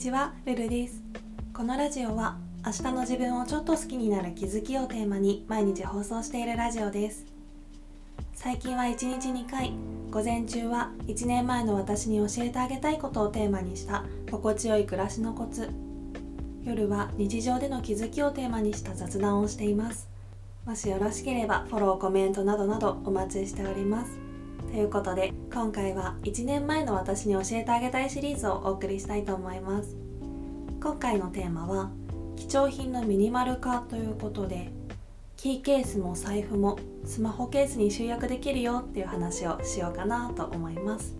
ちは、ルルです。このラジオは明日の自分をちょっと好きになる気づきをテーマに毎日放送しているラジオです。最近は1日2回午前中は1年前の私に教えてあげたいことをテーマにした心地よい暮らしのコツ。夜は日常での気づきをテーマにした雑談をしています。もしよろしければフォローコメントなどなどお待ちしております。ということで今回は1年前の私に教えてあげたいシリーズをお送りしたいと思います。今回のテーマは貴重品のミニマル化ということでキーケースも財布もスマホケースに集約できるよっていう話をしようかなと思います。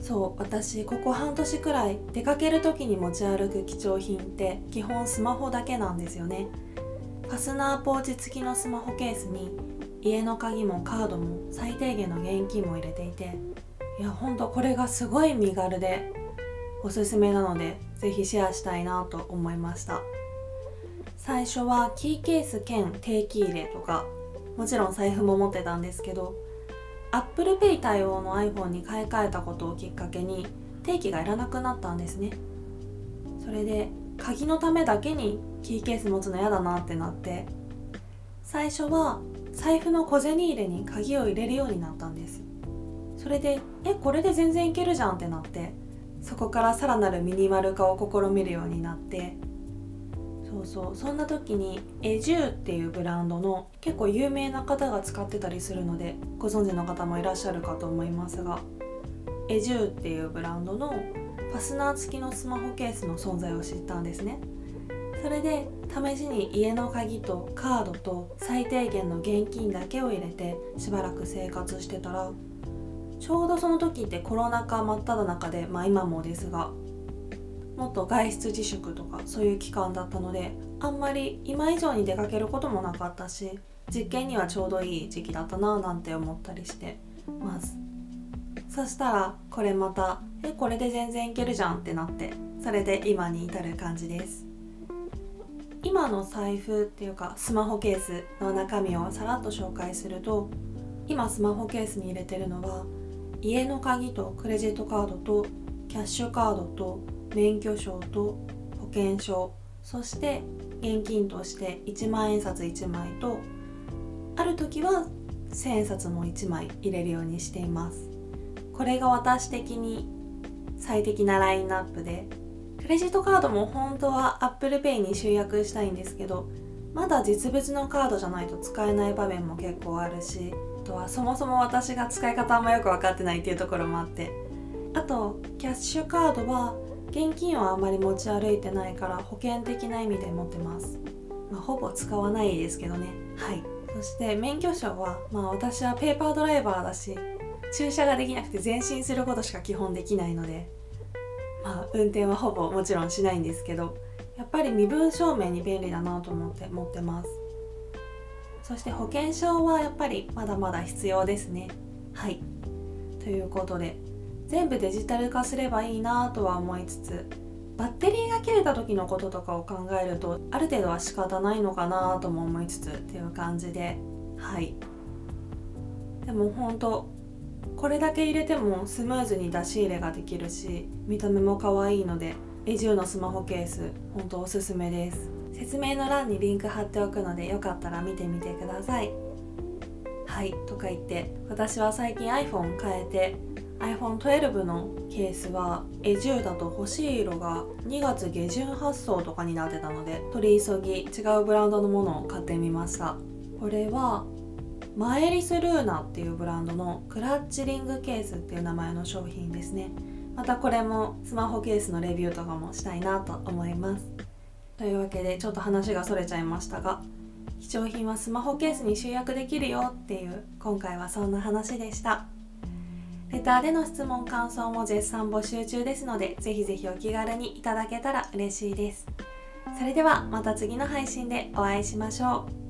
そう私ここ半年くらい出かける時に持ち歩く貴重品って基本スマホだけなんですよね。ファスナーポーチ付きのスマホケースに家の鍵もカードも最低限の現金も入れていていやほんとこれがすごい身軽でおすすめなので是非シェアしたいなと思いました。最初はキーケース兼定期入れとかもちろん財布も持ってたんですけど Apple Pay 対応の iPhone に買い替えたことをきっかけに定期がいらなくなったんですね。それで鍵のためだけにキーケース持つの嫌だなってなって最初は財布の小銭入れに鍵を入れるようになったんです。それでえこれで全然いけるじゃんってなってそこからさらなるミニマル化を試みるようになって。そうそう。そんな時にエジューっていうブランドの結構有名な方が使ってたりするのでご存知の方もいらっしゃるかと思いますがエジューっていうブランドのファスナー付きのスマホケースの存在を知ったんですね。それで試しに家の鍵とカードと最低限の現金だけを入れてしばらく生活してたらちょうどその時ってコロナ禍真っ只中でまあ今もですがもっと外出自粛とかそういう期間だったのであんまり今以上に出かけることもなかったし実験にはちょうどいい時期だったななんて思ったりしてます。そしたらこれまたえこれで全然いけるじゃんってなってそれで今に至る感じです。今の財布っていうかスマホケースの中身をさらっと紹介すると今スマホケースに入れてるのは家の鍵とクレジットカードとキャッシュカードと免許証と保険証そして現金として1万円札1枚とある時は1000円札も1枚入れるようにしています。これが私的に最適なラインナップでクレジットカードも本当は Apple Pay に集約したいんですけどまだ実物のカードじゃないと使えない場面も結構あるしあとはそもそも私が使い方あんまよく分かってないっていうところもあってあとキャッシュカードは現金をあまり持ち歩いてないから保険的な意味で持ってます、まあ、ほぼ使わないですけどね。はい。そして免許証はまあ私はペーパードライバーだし駐車ができなくて前進することしか基本できないのでまあ、運転はほぼもちろんしないんですけどやっぱり身分証明に便利だなと思って持ってます。そして保険証はやっぱりまだまだ必要ですね。はい。ということで全部デジタル化すればいいなとは思いつつバッテリーが切れた時のこととかを考えるとある程度は仕方ないのかなとも思いつつっていう感じではい。でも本当これだけ入れてもスムーズに出し入れができるし見た目も可愛いのでエジューのスマホケース本当おすすめです。説明の欄にリンク貼っておくのでよかったら見てみてください。はいとか言って私は最近 iPhone 変えて iPhone12 のケースはエジューだと欲しい色が2月下旬発送とかになってたので取り急ぎ違うブランドのものを買ってみました。これはマエリスルーナっていうブランドのクラッチリングケースっていう名前の商品ですね。またこれもスマホケースのレビューとかもしたいなと思います。というわけでちょっと話がそれちゃいましたが貴重品はスマホケースに集約できるよっていう今回はそんな話でした。レターでの質問感想も絶賛募集中ですのでぜひぜひお気軽にいただけたら嬉しいです。それではまた次の配信でお会いしましょう。